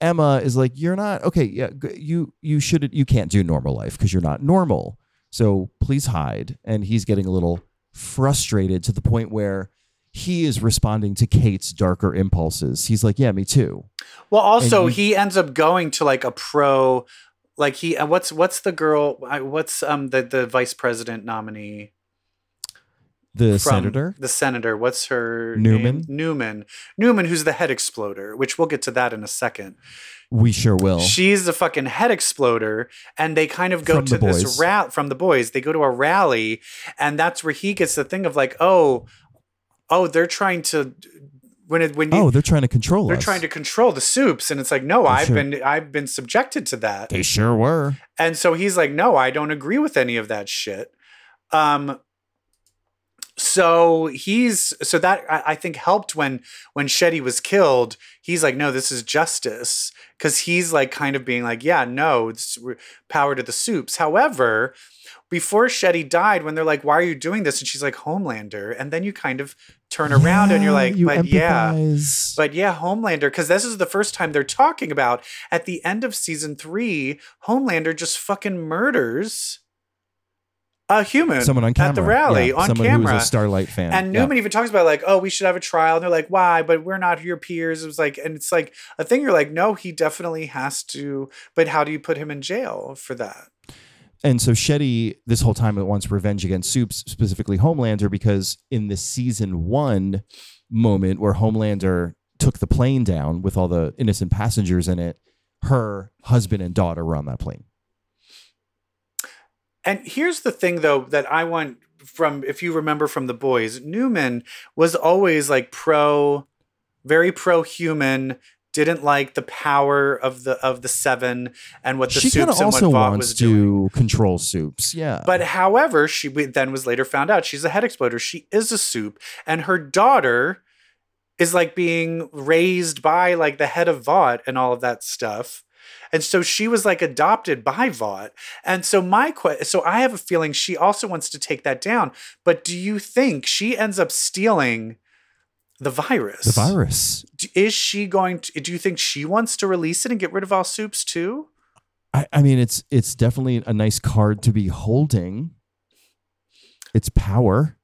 Emma is like, "You're not okay. Yeah, you you should you can't do normal life because you're not normal. So please hide." And he's getting a little frustrated to the point where he is responding to Kate's darker impulses. He's like, "Yeah, me too." Well, also And he ends up going to like a pro, like he uh, what's what's the girl? What's um the the vice president nominee? The senator, The senator. What's her Neuman? name? Neuman. Neuman, who's the head exploder, which we'll get to that in a second. we sure will. She's the fucking head exploder, and they kind of go From to this boys. rally from the boys. They go to a rally, and that's where he gets the thing of like, oh, oh, they're trying to when it when you, oh, they're trying to control they're us. trying to control the soups, and it's like, no, I've sure. been I've been subjected to that, They sure were. and so he's like, no, I don't agree with any of that shit. Um. So he's so that I, I think helped when when Shetty was killed. He's like, no, this is justice because he's like kind of being like, yeah, no, it's power to the soups. However, before Shetty died, when they're like, why are you doing this? And she's like, Homelander, and then you kind of turn around and you're like, you but yeah, but yeah, Homelander, because this is the first time they're talking about at the end of season three, Homelander just fucking murders a human someone on camera at the rally Yeah, on someone camera. who was a Starlight fan. and Yeah. Neuman even talks about like, oh, we should have a trial. And they're like, why? But we're not your peers. It was like, and it's like a thing. You're like, no, he definitely has to. But how do you put him in jail for that? And so Shetty, this whole time, it wants revenge against Soups, specifically Homelander, because in the season one moment where Homelander took the plane down with all the innocent passengers in it, her husband and daughter were on that plane. And here's the thing, though, that I want from, if you remember from the boys, Neuman was always like pro, very pro human. Didn't like the power of the of the seven and what the she soups and what also Vought wants was doing. to control soups. Yeah. But however, she then was later found out she's a head exploder. She is a soup, and her daughter is like being raised by like the head of Vought and all of that stuff. And so she was like adopted by Vought. And so my que- so I have a feeling she also wants to take that down. But do you think she ends up stealing the virus? the virus. Is she going to do you think she wants to release it and get rid of all soups too? I, I mean, it's it's definitely a nice card to be holding. It's power.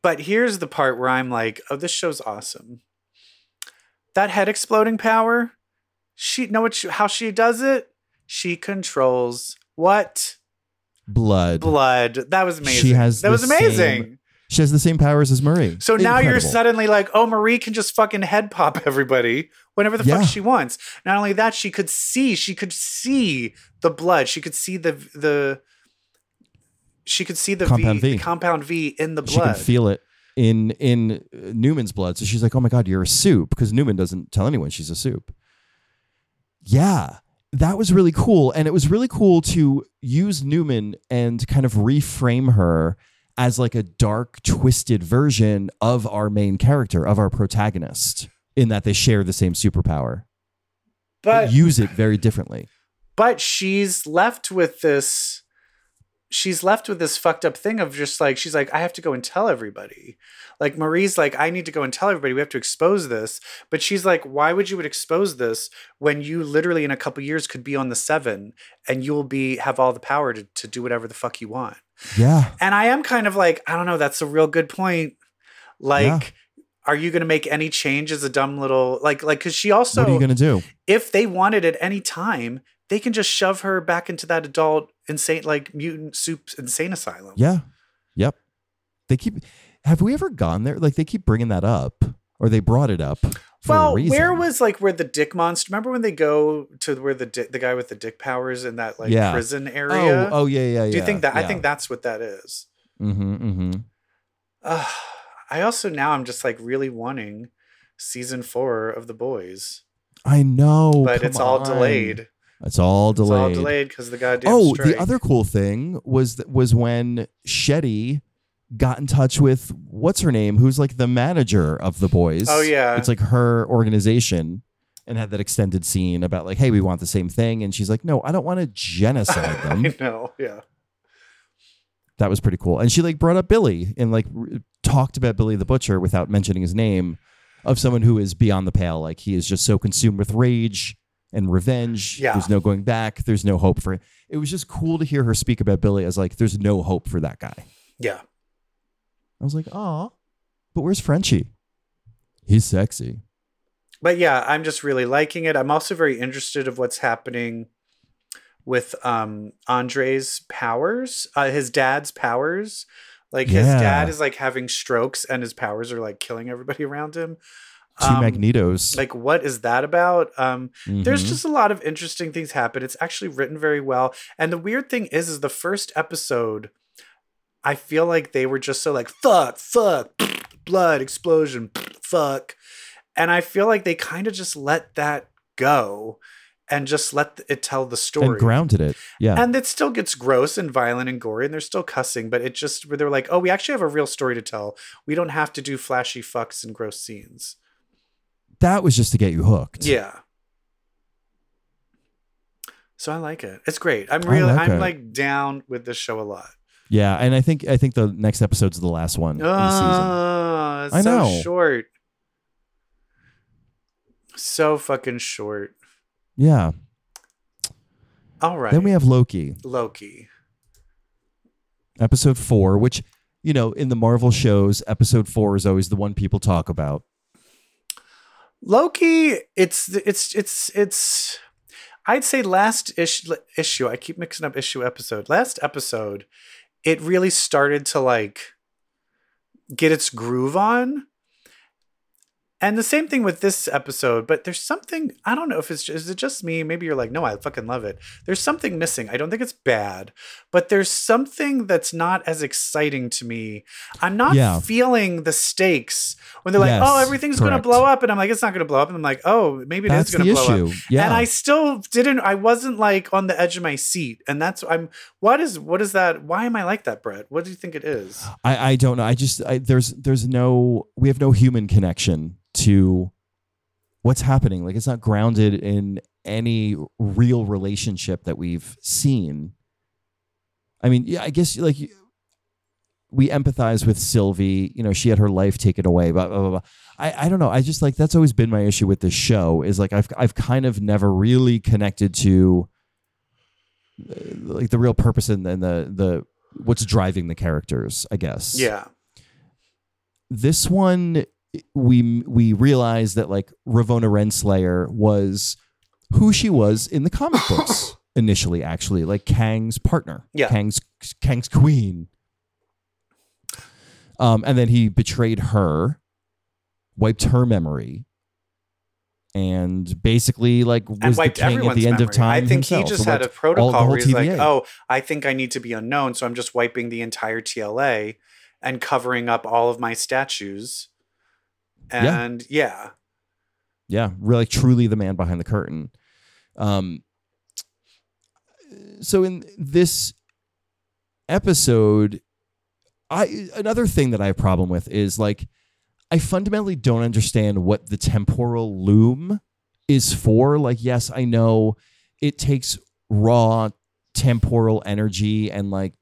But here's the part where I'm like, oh, this show's awesome. That head exploding power, she know what she, how she does it? She controls what? Blood. Blood. That was amazing. She has that was amazing. same- She has the same powers as Marie. So now you're suddenly like, oh, Marie can just fucking head pop everybody whenever the Yeah. fuck she wants. Not only that, she could see, she could see the blood. She could see the the she could see the Compound v, V. compound V in the blood. She can feel it in in uh, Neuman's blood. So she's like, "Oh my god, you're a soup," because Neuman doesn't tell anyone she's a soup. Yeah, that was really cool, and it was really cool to use Neuman and kind of reframe her as like a dark, twisted version of our main character, of our protagonist, in that they share the same superpower, but use it very differently. but she's left with this she's left with this fucked up thing of just like she's like i have to go and tell everybody. Like marie's like i need to go and tell everybody. We have to expose this. But she's like why would you would expose this when you literally in a couple years could be on the seven and you'll be have all the power to, to do whatever the fuck you want? Yeah, and i am kind of like i don't know that's a real good point. Like Yeah. are you going to make any change as a dumb little like like because she also what are you gonna do? if they wanted at any time, they can just shove her back into that adult insane like mutant soup insane asylum. Yeah. Yep. They keep have we ever gone there? Like they keep bringing that up or they brought it up well, where was like where the dick monster? Remember when they go to where the di- the guy with the dick powers in that like Yeah. prison area? Oh, oh yeah, yeah, yeah. Do you think that? I think that's what that is. Mm-hmm, mm-hmm. Uh, I also now I'm just like really wanting season four of the boys, I know. but Oh, it's all on. delayed. It's all delayed. It's all delayed because the goddamn. oh, strike. the other cool thing was that was when Shetty got in touch with what's her name, who's like the manager of the boys. Oh, yeah. it's like her organization, and had that extended scene about like, hey, we want the same thing, and she's like, no, I don't want to genocide them. I know. Yeah. that was pretty cool. And she like brought up Billy and like r- talked about Billy the Butcher without mentioning his name of someone who is beyond the pale. Like he is just so consumed with rage and revenge. Yeah. There's no going back. There's no hope for it. It was just cool to hear her speak about Billy as like, there's no hope for that guy. Yeah. I was like, oh, but where's Frenchie? He's sexy. but yeah, I'm just really liking it. I'm also very interested of what's happening with um Andre's powers, uh, his dad's powers. Like his dad is like having strokes and his powers are like killing everybody around him. Two Um, Magnetos. Like what is that about? Um there's Mhm. just a lot of interesting things happen. It's actually written very well. And the weird thing is is the first episode I feel like they were just so like fuck, fuck, blood, explosion, fuck. And I feel like they kind of just let that go and just let it tell the story. and grounded it. Yeah. And it still gets gross and violent and gory, and they're still cussing, but it just where they're like, oh, we actually have a real story to tell. We don't have to do flashy fucks and gross scenes. That was just to get you hooked. Yeah. So I like it. It's great. I'm really like I'm it. like down with this show a lot. Yeah. And I think I think the next episode's the last one in the season. Oh, it's I so know. short. So fucking short. Yeah. All right. Then we have Loki. Loki. episode four, which, you know, in the Marvel shows, episode four is always the one people talk about. Loki, it's it's it's it's I'd say last ish, issue. I keep mixing up issue episode. Last episode, it really started to like get its groove on. And the same thing with this episode, but there's something I don't know if it's is it just me? Maybe you're like, no, I fucking love it. There's something missing. I don't think it's bad, but there's something that's not as exciting to me. I'm not Yeah. feeling the stakes when they're like, oh, Yes, oh, everything's gonna blow up, and I'm like, it's not gonna blow up, and I'm like, oh, maybe it is That's gonna the blow issue. up. Yeah. And I still didn't. I wasn't like on the edge of my seat, and that's I'm. What is what is that? Why am I like that, Brett? What do you think it is? I, I don't know. I just I, there's there's no we have no human connection to what's happening. Like it's not grounded in any real relationship that we've seen. I mean, yeah, I guess like we empathize with Sylvie. You know, she had her life taken away. Blah, blah, blah, blah. I I don't know. I just like that's always been my issue with this show is like I've I've kind of never really connected to uh, like the real purpose and, and the the what's driving the characters. I guess Yeah. this one we we realized that like Ravonna Renslayer was who she was in the comic books initially actually like Kang's partner Yeah. Kang's Kang's queen um and then he betrayed her wiped her memory and basically like was and the king at the end memory. of time I think he just So, had a protocol all- where he's like, "Oh, I think I need to be unknown, so I'm just wiping the entire TLA and covering up all of my statues." And yeah, yeah really truly the man behind the curtain. Um so in this episode i another thing that i have problem with is like i fundamentally don't understand what the temporal loom is for. Like yes i know it takes raw temporal energy and like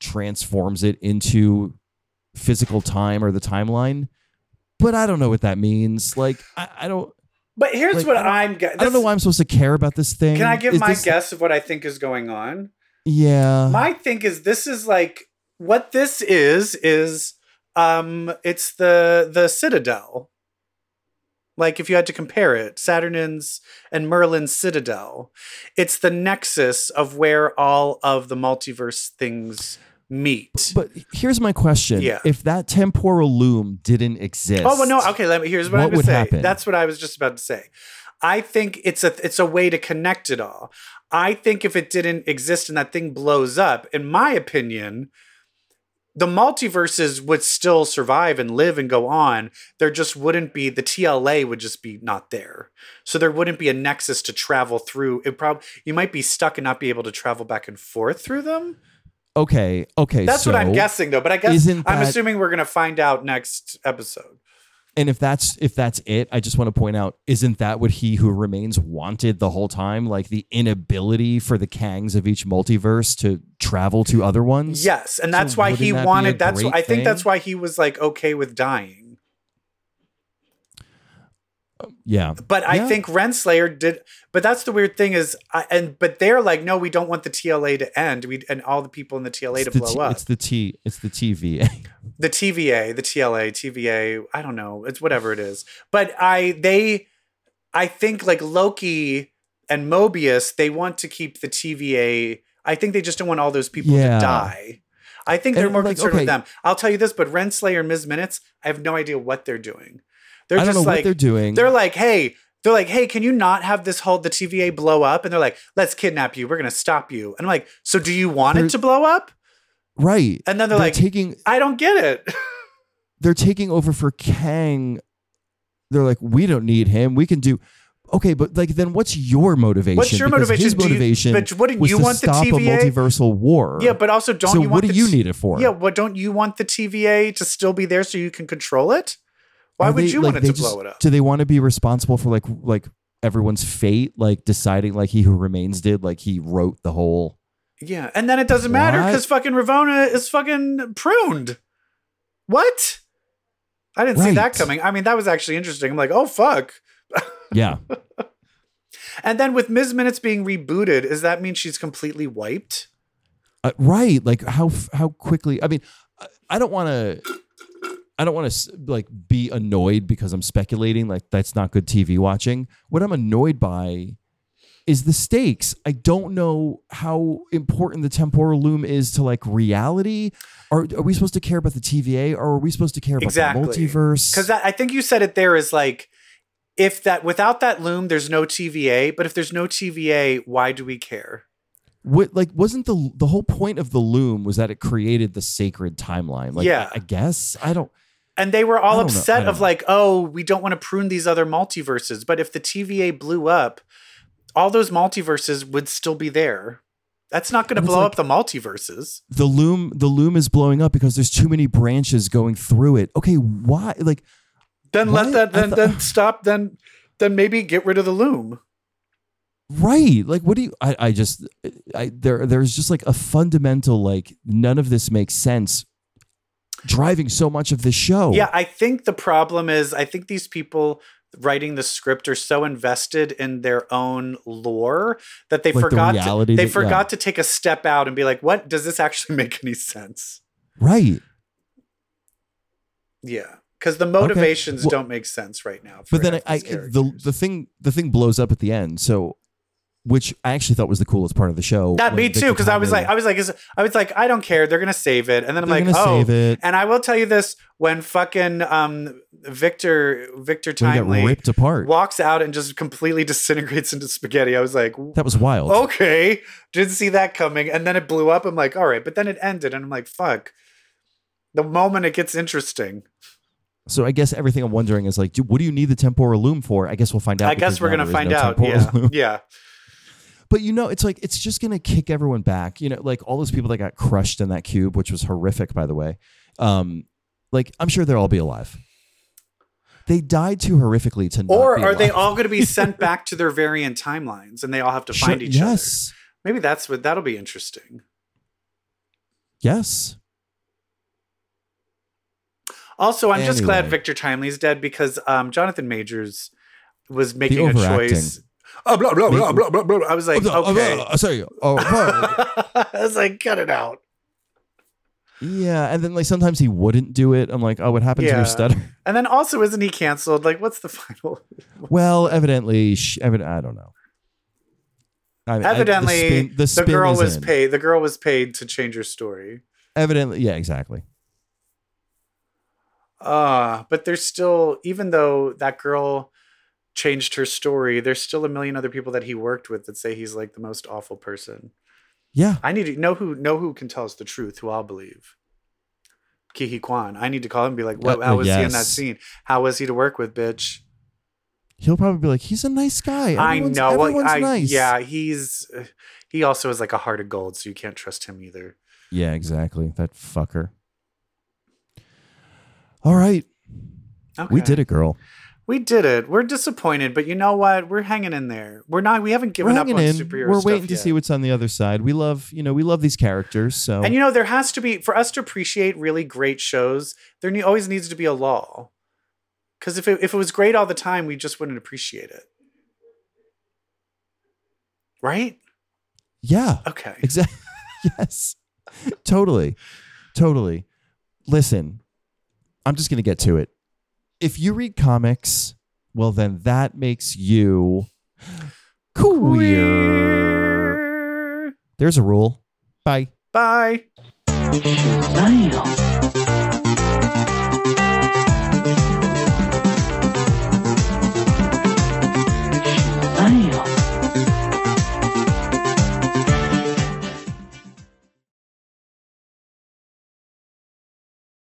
transforms it into physical time or the timeline but i don't know what that means like i, I don't but here's Like, what I. Ge- I don't know why I'm supposed to care about this thing. Can I give Is my this- guess of what I think is going on? Yeah. my think is this is like what this is is um it's the the citadel like if you had to compare it Saturnyne's and merlin's citadel it's the nexus of where all of the multiverse things meet but here's my question. Yeah. If that temporal loom didn't exist. oh well no okay let me here's what, What i'm gonna would say happen? that's what i was just about to say i think it's a it's a way to connect it all i think if it didn't exist and that thing blows up in my opinion the multiverses would still survive and live and go on. There just wouldn't be the TLA would just be not there. So there wouldn't be a nexus to travel through. It probably you might be stuck and not be able to travel back and forth through them. Okay. Okay. That's what I'm guessing though. But I guess I'm that- assuming we're gonna find out next episode. And if that's if that's it, I just want to point out, isn't that what he who remains wanted the whole time? Like the inability for the Kangs of each multiverse to travel to other ones? Yes, and that's So why he that wanted. That's I think that's why he was like okay with dying. Yeah. But I Yeah. think Renslayer did. But that's the weird thing is, I, and but they're like, no, we don't want the TLA to end. We and all the people in the TLA It's to the, blow T- up. it's the T it's the TVA. the TVA, the TLA, TVA, I don't know. It's whatever it is. But I they I think like Loki and Mobius, they want to keep the TVA. I think they just don't want all those people Yeah. to die. I think they're And, more like, concerned okay. with them. I'll tell you this, but Renslayer and Ms. Minutes, I have no idea what they're doing. They're I don't just know like what they're doing. they're like, hey, they're like, hey, can you not have this whole the TVA blow up? And they're like, let's kidnap you. We're gonna stop you. And I'm like, so do you want They're- it to blow up? right. And then they're, like, taking I don't get it. they're taking over for Kang. They're like, we don't need him. We can do. Okay, but like, then what's your motivation? What's your Because motivation? His Do you- motivation but wouldn't was you to want the stop a TVA? multiversal war. yeah, but also don't so you want what do the you t- need it for? Yeah, what don't you want the TVA to still be there so you can control it? Why Are would they- you like, want it to just- blow it up? Do they want to be responsible for like like everyone's fate? Like deciding like he who remains did. Like he wrote the whole. Yeah, and then it doesn't matter because fucking Ravonna is fucking pruned. What? I didn't see that coming. I mean, that was actually interesting. I'm like, oh fuck. Yeah. And then with Ms. Minutes being rebooted, does that mean she's completely wiped? Uh, right like how how quickly i mean i don't want to i don't want to like be annoyed because i'm speculating like that's not good tv watching what i'm annoyed by is the stakes. I don't know how important the temporal loom is to like reality. Are, are we supposed to care about the TVA or are we supposed to care about Exactly. the multiverse? Because I think you said it there is like, if that without that loom, there's no TVA. But if there's no TVA, why do we care? what like wasn't the the whole point of the loom was that it created the sacred timeline? Like Yeah. I, I guess I don't And they were all know. Upset of like, oh, we don't want to prune these other multiverses. But if the TVA blew up, all those multiverses would still be there. That's not going to blow like- up the multiverses. the loom the loom is blowing up because there's too many branches going through it. Okay, why like Then What? let that. Then thought- then stop. Then then maybe get rid of the loom. right like what do you i, I just i there there's just like a fundamental like none of this makes sense driving so much of this show Yeah, I think the problem is I think these people writing the script are so invested in their own lore that they Like forgot reality to, they that- yeah. forgot to take a step out and be like, what does this actually make any sense? right Yeah. Because the motivations Well- don't make sense right now. but then I, I the the thing the thing blows up at the end so which i actually thought was the coolest part of the show that me too, because I was like, I was like, is, I was like, I don't care. They're gonna save it, and then I'm They're like, oh, save it. and I will tell you this: when fucking um Victor Victor Timely ripped apart walks out and just completely disintegrates into spaghetti, I was like, that was wild okay, didn't see that coming. And then it blew up. I'm like, all right, but then it ended, and I'm like, fuck. The moment it gets interesting, so i guess everything i'm wondering is like what do you need the temporal loom for i guess we'll find out I guess we're gonna find no out. Yeah, yeah. But you know, it's like it's just gonna kick everyone back. You know, like all those people that got crushed in that cube, which was horrific, by the way. Um, like I'm sure they'll all be alive. They died too horrifically to not Or are they all going to be sent back to their variant timelines, and they all have to Sure, find each yes, other? Yes. Maybe that's what that'll be interesting. yes. Also, I'm just glad Victor Timely's dead because um, Jonathan Majors was making a choice. Oh, blah, blah, blah, blah, blah, blah. I was like, okay. I say, oh, I was like, cut it out. yeah. And then like sometimes he wouldn't do it. I'm like, oh, what happened to your stutter? And then also, isn't he canceled? Like, what's the final? Well, evidently, sh- evid- I don't know. I mean, I- the Evidently, spin- the, the, girl was in. paid. The girl was paid to change her story. Evidently, yeah, exactly. Uh, but there's still, even though that girl changed her story, there's still a million other people that he worked with that say he's like the most awful person. Yeah, I need to know who know who can tell us the truth, who I'll believe. Ke Huy Quan. I need to call him and be like, what, Uh, how was he in that scene? How was he to work with, bitch? he'll probably be like, he's a nice guy. I Everyone's- know. Well, Everyone's I, nice. Yeah, he's he also has like a heart of gold, so you can't trust him either. Yeah, exactly. That fucker. All right. We did it, girl. We did it. We're disappointed, but you know what? We're hanging in there. We're not. We haven't given up on in. superhero We're waiting to yet. see what's on the other side. We love, you know, we love these characters. So And you know, there has to be for us to appreciate really great shows. There ne- always needs to be a law, because if it, if it was great all the time, we just wouldn't appreciate it, right? yeah, Okay. exactly. yes, totally, totally. Listen, I'm just gonna get to it if you read comics, well, then that makes you queer. queer. There's a rule. Bye. Bye. Bye.